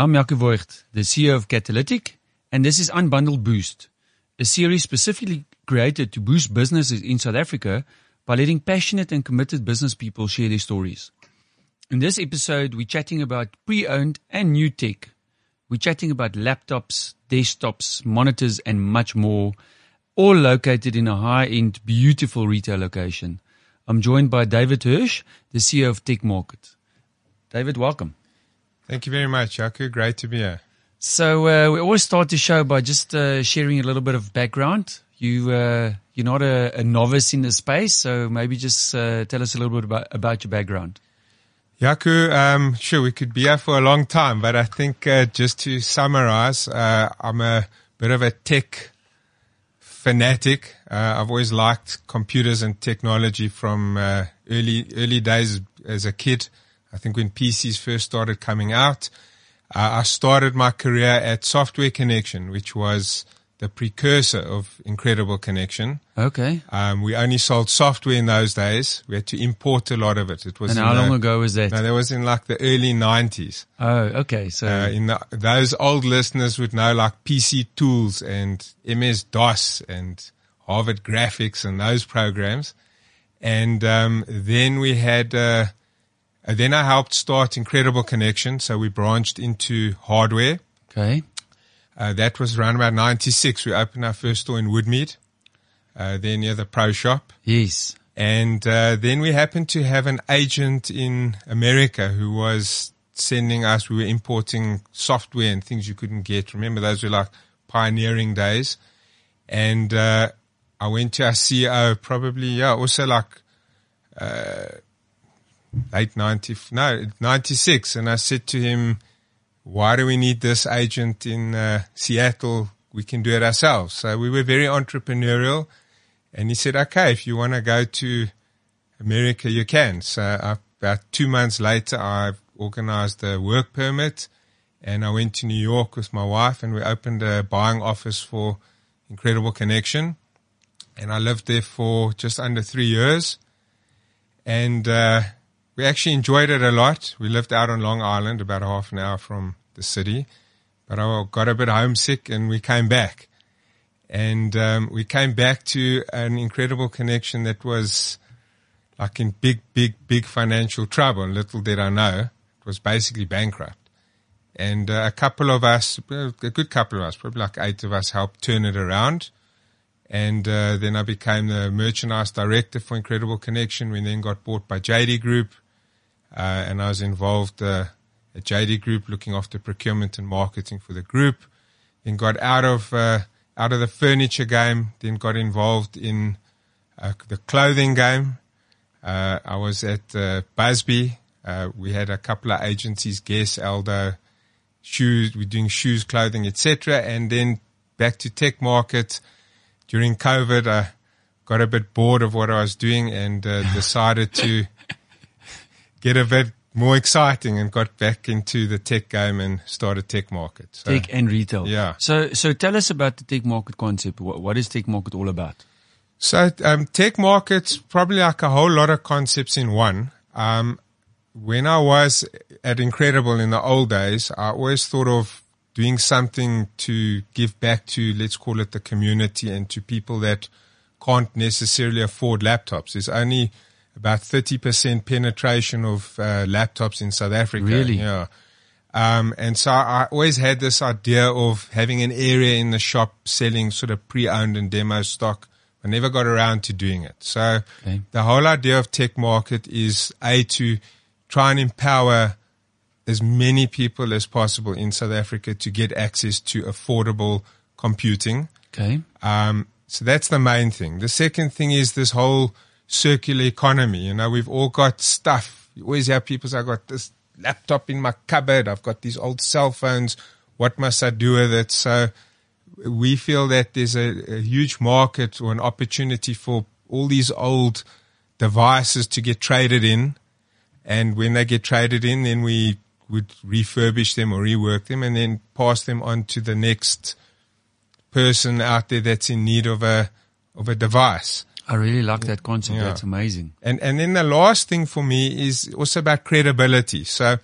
I'm Jaco Voigt, the CEO of Catalytic, and this is Unbundled Boost, a series specifically created to boost businesses in South Africa by letting passionate and committed business people share their stories. In this episode, we're chatting about pre-owned and new tech. We're chatting about laptops, desktops, monitors, and much more, all located in a high-end, beautiful retail location. I'm joined by David Hirsch, the CEO of Tech Market. David, welcome. Thank you very much, Jaco. Great to be here. So uh, we always start the show by just uh, sharing a little bit of background. You uh, you're not a, a, novice in the space, so maybe just uh, tell us a little bit about about your background. Jaco, um, sure, we could be here for a long time, but I think uh, just to summarize, uh, I'm a bit of a tech fanatic. I've always liked computers and technology from early early days as a kid. I think when PCs first started coming out, uh, I started my career at Software Connection, which was the precursor of Incredible Connection. Okay. Um, we only sold software in those days. We had to import a lot of it. It was. And how the, long ago was that? No, that was in like the early nineties. Oh, okay. So uh, in the, those old listeners would know like PC Tools and MS DOS and Harvard Graphics and those programs. And um, then we had. Uh, and then I helped start Incredible Connection. So we branched into hardware. Okay. Uh, that was around about 96. We opened our first store in Woodmead, uh, there near the pro shop. Yes. And uh, then we happened to have an agent in America who was sending us, we were importing software and things you couldn't get. Remember, those were like pioneering days. And uh, I went to our CEO probably, yeah, also like late 90, no, 96. And I said to him, why do we need this agent in uh, Seattle? We can do it ourselves. So we were very entrepreneurial. And he said, okay, if you want to go to America, you can. So uh, about two months later, I organized a work permit and I went to New York with my wife and we opened a buying office for Incredible Connection. And I lived there for just under three years. And, uh, we actually enjoyed it a lot. We lived out on Long Island, about half an hour from the city, but I got a bit homesick and we came back. And um, we came back to an incredible connection that was like in big, big, big financial trouble. And little did I know, it was basically bankrupt. And uh, a couple of us, a good couple of us, probably like eight of us, helped turn it around. And uh, then I became the merchandise director for Incredible Connection. We then got bought by JD Group uh, and I was involved uh, at JD Group looking after procurement and marketing for the group. Then got out of uh, out of the furniture game. Then got involved in uh, the clothing game. Uh, I was at uh, Busby. we had a couple of agencies, Guess, Aldo, shoes. We're doing shoes, clothing, etc. And then back to tech market. During COVID, I got a bit bored of what I was doing and decided to get a bit more exciting and got back into the tech game and started tech market. So, tech and retail. Yeah. So, so tell us about the tech market concept. What, what is tech market all about? So, um, tech market's probably like a whole lot of concepts in one. Um, when I was at Incredible in the old days, I always thought of doing something to give back to, let's call it the community and to people that can't necessarily afford laptops. There's only about 30% penetration of uh, laptops in South Africa. Really? Yeah. Um, and so I always had this idea of having an area in the shop selling sort of pre-owned and demo stock. I never got around to doing it. So okay. the whole idea of tech market is a to try and empower as many people as possible in South Africa to get access to affordable computing. Okay. Um, so that's the main thing. The second thing is this whole circular economy. You know, we've all got stuff. You always have people say, I've got this laptop in my cupboard. I've got these old cell phones. What must I do with it? So we feel that there's a, a huge market or an opportunity for all these old devices to get traded in. And when they get traded in, then we would refurbish them or rework them and then pass them on to the next person out there that's in need of a, of a device. I really like that concept. Yeah. That's amazing. And and then the last thing for me is also about credibility. So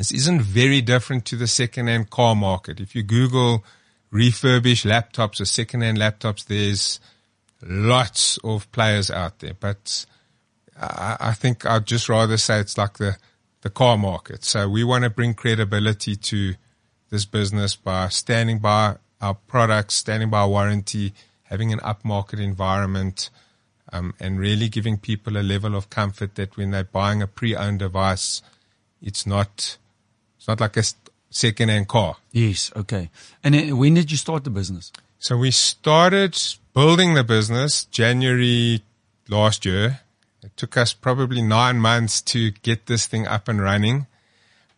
This isn't very different to the second-hand car market. If you Google refurbished laptops or second-hand laptops, there's lots of players out there. But I, I think I'd just rather say it's like the, the car market. So we want to bring credibility to this business by standing by our products, standing by our warranty, having an upmarket environment, um, and really giving people a level of comfort that when they're buying a pre-owned device, it's not it's not like a second-hand car. Yes. Okay. And then when did you start the business? So we started building the business January last year. It took us probably nine months to get this thing up and running.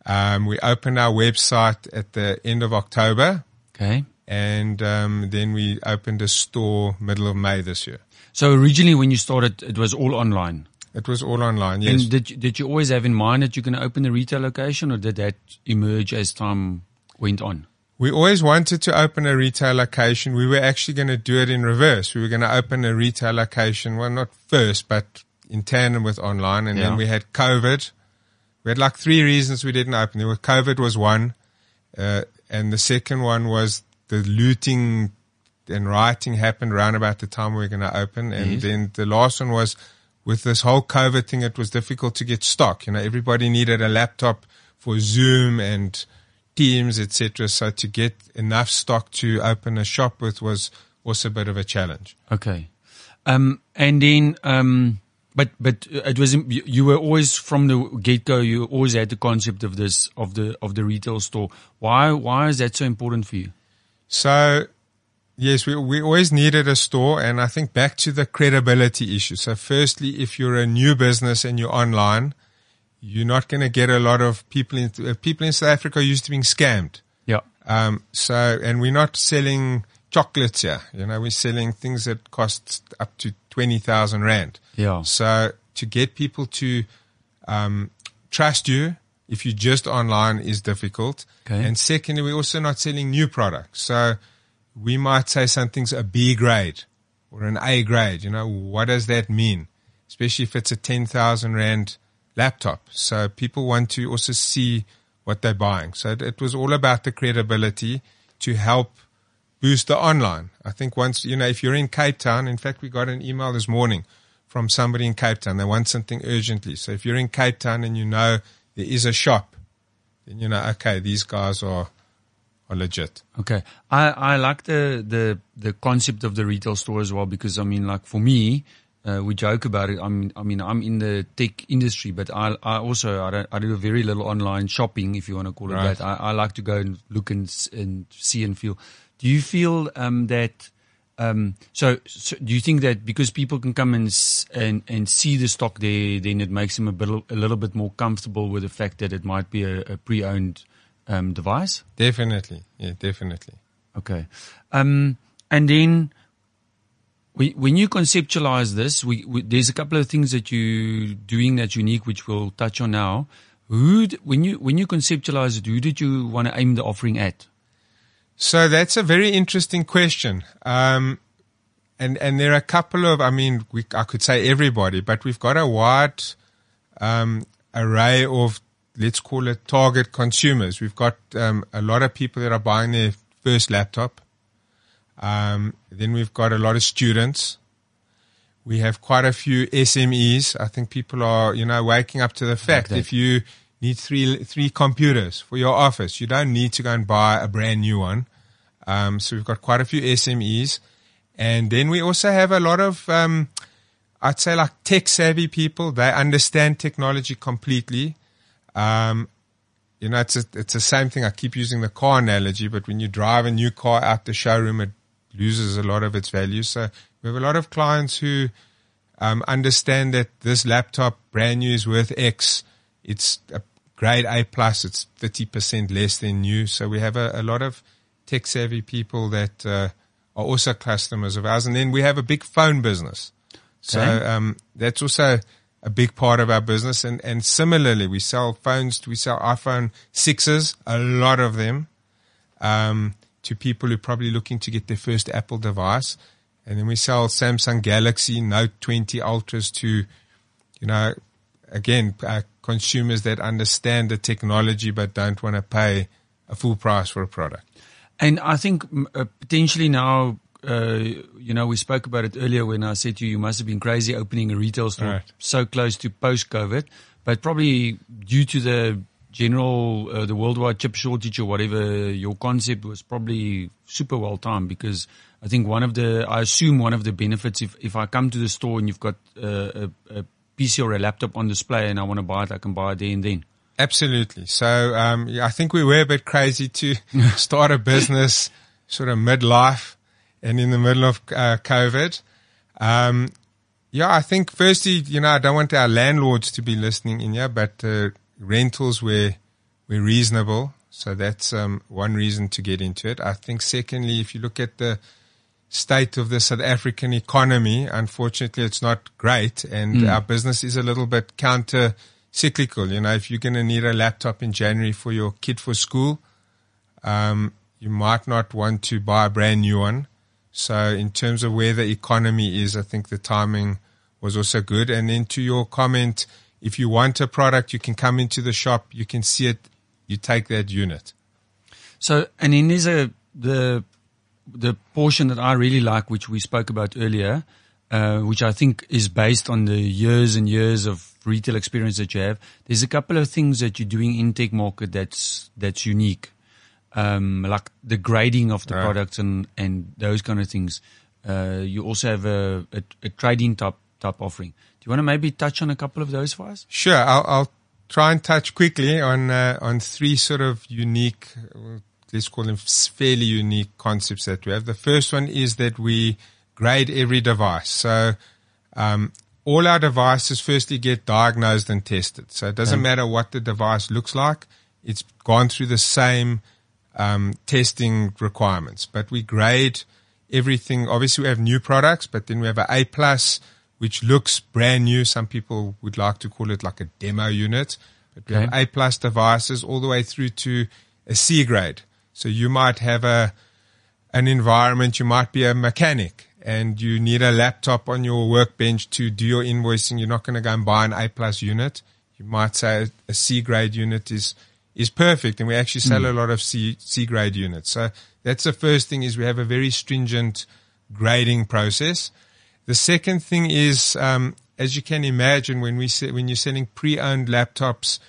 Um, we opened our website at the end of October. Okay. And um, then we opened a store middle of May this year. So originally, when you started, it was all online. It was all online, yes. And did you, did you always have in mind that you're going to open a retail location, or did that emerge as time went on? We always wanted to open a retail location. We were actually going to do it in reverse. We were going to open a retail location, well, not first, but in tandem with online. And Yeah. then we had COVID. We had like three reasons we didn't open. There were COVID was one, uh, and the second one was the looting and rioting happened around about the time we were going to open. And Yes. then the last one was with this whole COVID thing, it was difficult to get stock. You know, everybody needed a laptop for Zoom and Teams, etc. So to get enough stock to open a shop with was also a bit of a challenge. Okay. Um, and then, um, but but it was you you were always from the get go. You always had the concept of this of the of the retail store. Why why is that so important for you? So, yes, we, we always needed a store. And I think back to the credibility issue. So firstly, if you're a new business and you're online, you're not going to get a lot of people in, uh, people in South Africa are used to being scammed. Yeah. Um, so, and we're not selling chocolates here. You know, we're selling things that cost up to 20,000 rand. Yeah. So to get people to, um, trust you if you're just online is difficult. Okay. And secondly, we're also not selling new products. So we might say something's a B grade or an A grade. You know, what does that mean? Especially if it's a 10,000 rand laptop. So people want to also see what they're buying. So it, it was all about the credibility to help boost the online. I think once, you know, if you're in Cape Town, in fact, we got an email this morning from somebody in Cape Town. They want something urgently. So if you're in Cape Town and you know there is a shop, then you know, okay, these guys are, are legit. Okay. I, I like the, the, the concept of the retail store as well because I mean, like for me, uh, we joke about it. I mean, I mean, I'm in the tech industry, but I, I also, I, don't, I do very little online shopping, if you want to call it Right. that. I, I like to go and look and, and see and feel. Do you feel, um, that, um, so, so do you think that because people can come and, and, and see the stock there, then it makes them a bit, a little bit more comfortable with the fact that it might be a, a pre-owned, um, device? Definitely. Yeah, definitely. Okay. Um, and then we, when you conceptualize this, we, we, there's a couple of things that you're doing that's unique, which we'll touch on now. Who, when you, when you conceptualize it, who did you want to aim the offering at? So that's a very interesting question. Um, and, and there are a couple of, I mean, we, I could say everybody, but we've got a wide, um, array of, let's call it target consumers. We've got, um, a lot of people that are buying their first laptop. Um, then we've got a lot of students. We have quite a few SMEs. I think people are, you know, waking up to the fact that. if you need three, three computers for your office, you don't need to go and buy a brand new one. Um, so we've got quite a few SMEs. And then we also have a lot of, um, I'd say like tech savvy people. They understand technology completely. Um, you know, it's a, it's the same thing. I keep using the car analogy, but when you drive a new car out the showroom, it loses a lot of its value. So we have a lot of clients who um, understand that this laptop brand new is worth X. It's a grade A plus. It's 30% less than new. So we have a, a lot of tech savvy people that uh, are also customers of ours. And then we have a big phone business. So Okay. um, that's also a big part of our business. And, and similarly, we sell phones. We sell iPhone sixes, a lot of them, um, to people who are probably looking to get their first Apple device. And then we sell Samsung Galaxy Note 20 Ultras to, you know, again, uh, consumers that understand the technology but don't want to pay a full price for a product. And I think uh, potentially now, uh, you know, we spoke about it earlier when I said to you, you must have been crazy opening a retail store right. so close to post COVID, but probably due to the general, uh, the worldwide chip shortage or whatever, your concept was probably super well timed because I think one of the, I assume one of the benefits if, if I come to the store and you've got uh, a, a PC or a laptop on display and I want to buy it, I can buy it there and then. Absolutely. So, um, yeah, I think we were a bit crazy to start a business sort of midlife and in the middle of uh, COVID. Um, yeah, I think firstly, you know, I don't want our landlords to be listening in here, but uh, rentals were were reasonable, so that's um, one reason to get into it. I think secondly, if you look at the state of the South African economy, unfortunately, it's not great, and mm. our business is a little bit counter cyclical. You know, if you're going to need a laptop in January for your kid for school, um, you might not want to buy a brand new one. So in terms of where the economy is, I think the timing was also good. And then to your comment, if you want a product, you can come into the shop, you can see it, you take that unit. So, and then there's a, the, the portion that I really like, which we spoke about earlier, uh, which I think is based on the years and years of retail experience that you have. There's a couple of things that you're doing in tech market that's that's unique, um, like the grading of the right. products and and those kind of things. Uh, you also have a, a, a trading type type offering. Do you want to maybe touch on a couple of those for us? Sure, I'll, I'll try and touch quickly on uh, on three sort of unique, let's call them fairly unique concepts that we have. The first one is that we grade every device. So um, all our devices firstly get diagnosed and tested. So it doesn't okay. matter what the device looks like. It's gone through the same um, testing requirements. But we grade everything. Obviously, we have new products, but then we have an A plus, which looks brand new. Some people would like to call it like a demo unit. But we okay. have A plus devices all the way through to a C grade. So you might have a an environment. You might be a mechanic and you need a laptop on your workbench to do your invoicing, you're not going to go and buy an A plus unit. You might say a C grade unit is, is perfect. And we actually sell mm. a lot of C, C grade units. So that's the first thing is we have a very stringent grading process. The second thing is, um, as you can imagine, when we say, when you're selling pre-owned laptops,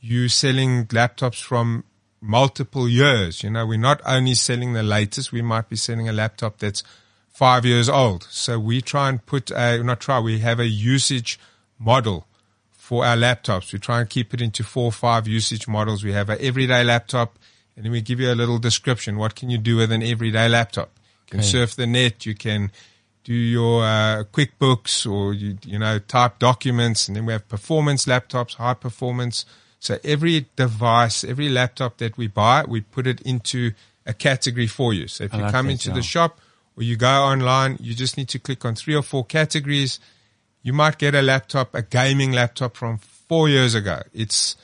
you're selling laptops from multiple years. You know, we're not only selling the latest. We might be selling a laptop that's five years old. So we try and put a, not try, we have a usage model for our laptops. We try and keep it into four or five usage models. We have an everyday laptop and then we give you a little description. What can you do with an everyday laptop? You can okay. surf the net. You can do your uh, QuickBooks or you, you know, type documents. And then we have performance laptops, high performance. So every device, every laptop that we buy, we put it into a category for you. So if I you like come into the shop, or you go online, you just need to click on three or four categories. You might get a laptop, a gaming laptop from four years ago. It's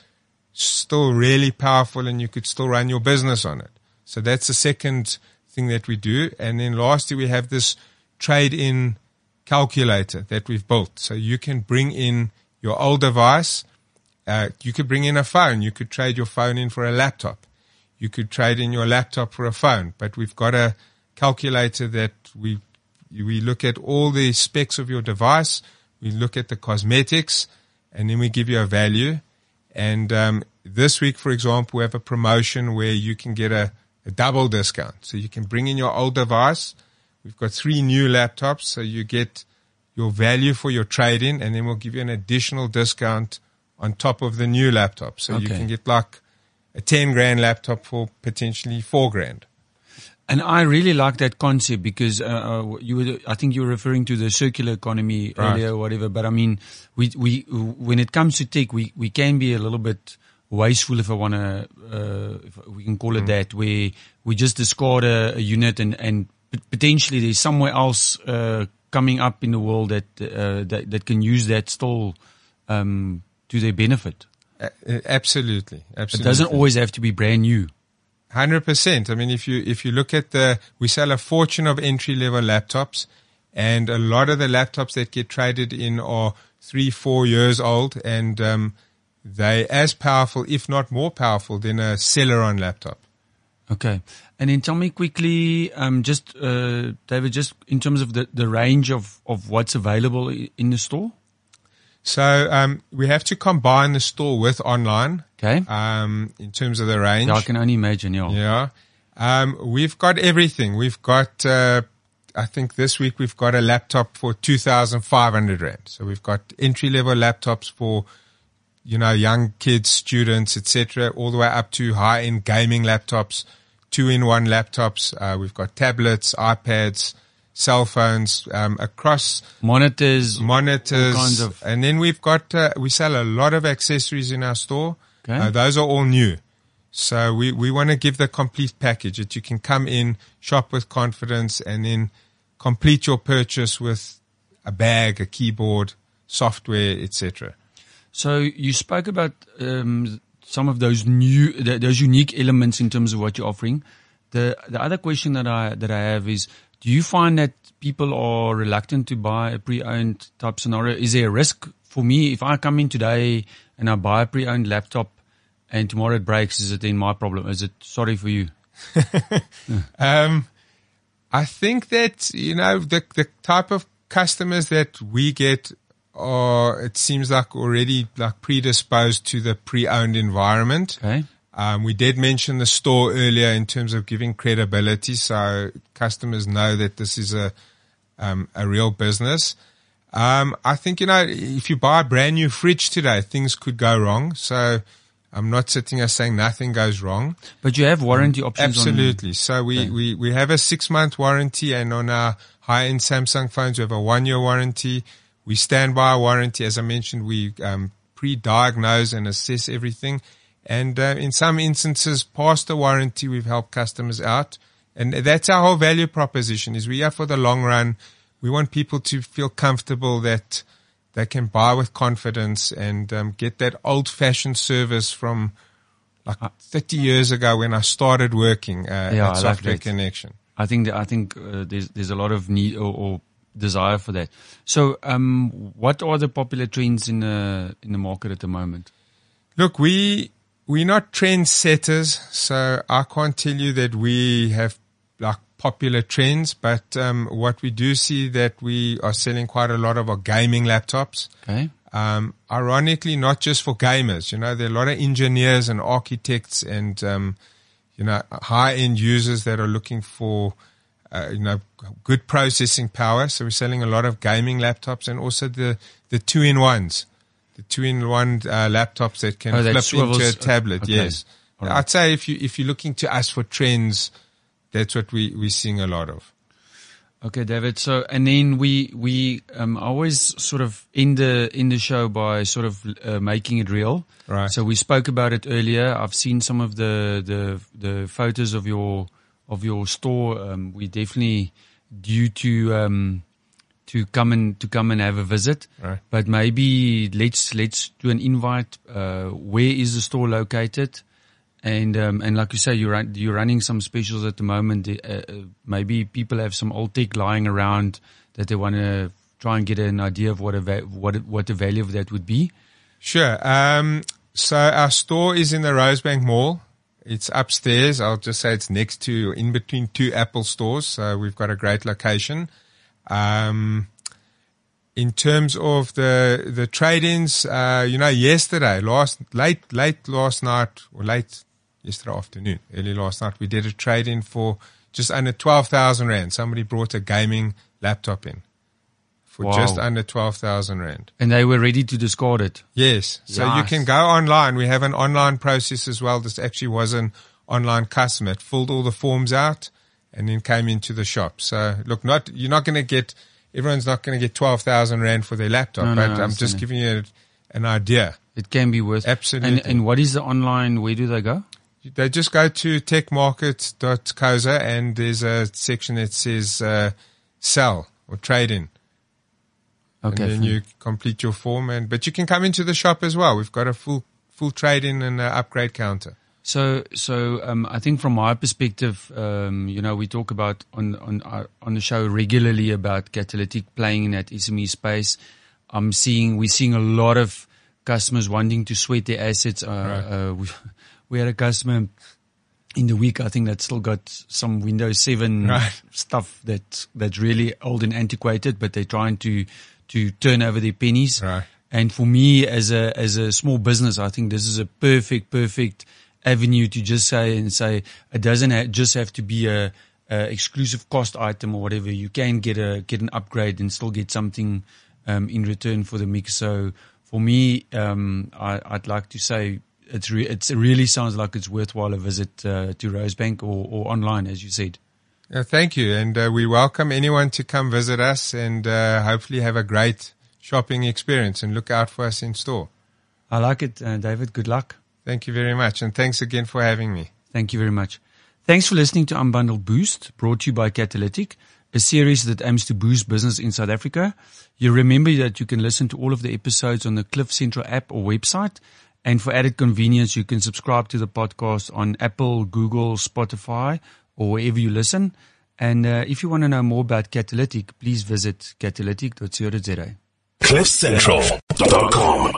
still really powerful and you could still run your business on it. So that's the second thing that we do. And then lastly, we have this trade in calculator that we've built. So you can bring in your old device. Uh, you could bring in a phone. You could trade your phone in for a laptop. You could trade in your laptop for a phone, but we've got a, calculator that we we look at all the specs of your device, we look at the cosmetics, and then we give you a value. And um, this week, for example, we have a promotion where you can get a, a double discount. So you can bring in your old device. We've got three new laptops, so you get your value for your trade in, and then we'll give you an additional discount on top of the new laptop. So okay. you can get like a 10 grand laptop for potentially four grand. And I really like that concept because uh, uh, you were, I think you were referring to the circular economy right. earlier or whatever. But I mean, we, we, when it comes to tech, we, we can be a little bit wasteful if I want to, uh, if we can call it mm. that, where we just discard a, a, unit and, and potentially there's somewhere else, uh, coming up in the world that, uh, that, that can use that still, um, to they benefit. absolutely. Absolutely. It doesn't always have to be brand new. Hundred percent. I mean, if you if you look at the, we sell a fortune of entry level laptops, and a lot of the laptops that get traded in are three, four years old, and um, they as powerful, if not more powerful, than a Celeron laptop. Okay. And then tell me quickly, um, just, uh, David, just in terms of the, the range of, of what's available in the store? So, um, we have to combine the store with online. Okay. Um, in terms of the range. Yeah, I can only imagine, yeah. Yeah. Um, we've got everything. We've got, uh, I think this week we've got a laptop for 2,500 Rand. So we've got entry level laptops for you know, young kids, students, etc., all the way up to high-end gaming laptops, two-in-one laptops. Uh, we've got tablets, iPads, cell phones um, across monitors, monitors, kinds of, and then we've got uh, we sell a lot of accessories in our store. Okay. Uh, those are all new. So we, we want to give the complete package that you can come in, shop with confidence, and then complete your purchase with a bag, a keyboard, software, etc. So you spoke about um, some of those new, those unique elements in terms of what you're offering. The the other question that I that I have is, do you find that people are reluctant to buy a pre-owned type scenario? Is there a risk for me if I come in today and I buy a pre-owned laptop and tomorrow it breaks? Is it then my problem? Is it sorry for you? um, I think that you know the the type of customers that we get are, it seems like already like predisposed to the pre-owned environment. Okay. Um, we did mention the store earlier in terms of giving credibility, so customers know that this is a um, a real business. Um, I think you know if you buy a brand new fridge today, things could go wrong. So I'm not sitting here saying nothing goes wrong. But you have warranty um, options. Absolutely. So we, we we have a six month warranty, and on our high end Samsung phones, we have a one year warranty. We stand by our warranty. As I mentioned, we um, pre-diagnose and assess everything. And uh, in some instances, past the warranty, we've helped customers out. And that's our whole value proposition is we are for the long run. We want people to feel comfortable that they can buy with confidence and um, get that old fashioned service from like uh, 30 years ago when I started working uh, yeah, at Software Connection. I think that, I think uh, there's there's a lot of need or, or desire for that. So, um, what are the popular trends in the in the market at the moment? Look, we we're not trendsetters, so I can't tell you that we have like popular trends. But um, what we do see that we are selling quite a lot of our gaming laptops. Okay. Um, ironically, not just for gamers. You know, there are a lot of engineers and architects and um, you know high end users that are looking for uh, you know, good processing power. So we're selling a lot of gaming laptops and also the, the two in ones, the two in one uh, laptops that can oh, flip swivels, into a tablet. Okay. Yes. Right. I'd say if you, if you're looking to us for trends, that's what we, we're seeing a lot of. Okay, David. So, and then we, we, um, always sort of end the, in the show by sort of, uh, making it real. Right. So we spoke about it earlier. I've seen some of the, the, the photos of your, of your store, um, we definitely due to um, to come and to come and have a visit. Right. But maybe let's let's do an invite. Uh, where is the store located? And um, and like you say, you're run, you're running some specials at the moment. Uh, uh maybe people have some old tech lying around that they want to try and get an idea of what a va- what what the value of that would be. Sure. Um, so our store is in the Rosebank Mall. It's upstairs. I'll just say it's next to, in between two Apple stores. So we've got a great location. Um, in terms of the, the trade-ins, uh, you know, yesterday, last, late, late last night or late yesterday afternoon, early last night, we did a trade-in for just under 12,000 Rand. Somebody brought a gaming laptop in for Wow. just under 12,000 Rand. And they were ready to discard it. Yes. So you can go online. We have an online process as well. This actually was an online customer. It filled all the forms out and then came into the shop. So look, not, you're not going to get, everyone's not going to get 12,000 Rand for their laptop, No, no, but I I'm just giving you an idea. It can be worth. Absolutely. And, and what is the online? Where do they go? They just go to techmarket.coza and there's a section that says, uh, sell or trade in. Okay. and then you complete your form and but you can come into the shop as well we've got a full full trade in and upgrade counter So, so um, I think from my perspective, um, you know, we talk about on on our, on the show regularly about catalytic playing in that SME space. I'm seeing we're seeing a lot of customers wanting to sweat their assets. Uh, Right. uh, we, we had a customer in the week, I think that still got some Windows 7 Right. stuff that that's really old and antiquated, but they're trying to to turn over their pennies. Right. And for me, as a as a small business, I think this is a perfect perfect avenue to just say and say it doesn't ha- just have to be a, a exclusive cost item or whatever. You can get a get an upgrade and still get something um, in return for the mix. So for me, um, I, I'd like to say it's re- it's, it really sounds like it's worthwhile a visit uh, to Rosebank or, or online, as you said. Uh, thank you. And uh, we welcome anyone to come visit us and uh, hopefully have a great shopping experience and look out for us in store. I like it, uh, David. Good luck. Thank you very much. And thanks again for having me. Thank you very much. Thanks for listening to Unbundled Boost, brought to you by Catalytic, a series that aims to boost business in South Africa. You remember that you can listen to all of the episodes on the Cliff Central app or website. And for added convenience, you can subscribe to the podcast on Apple, Google, Spotify, or wherever you listen. And uh, if you want to know more about Catalytic, please visit catalytic.co.za. CliffCentral.com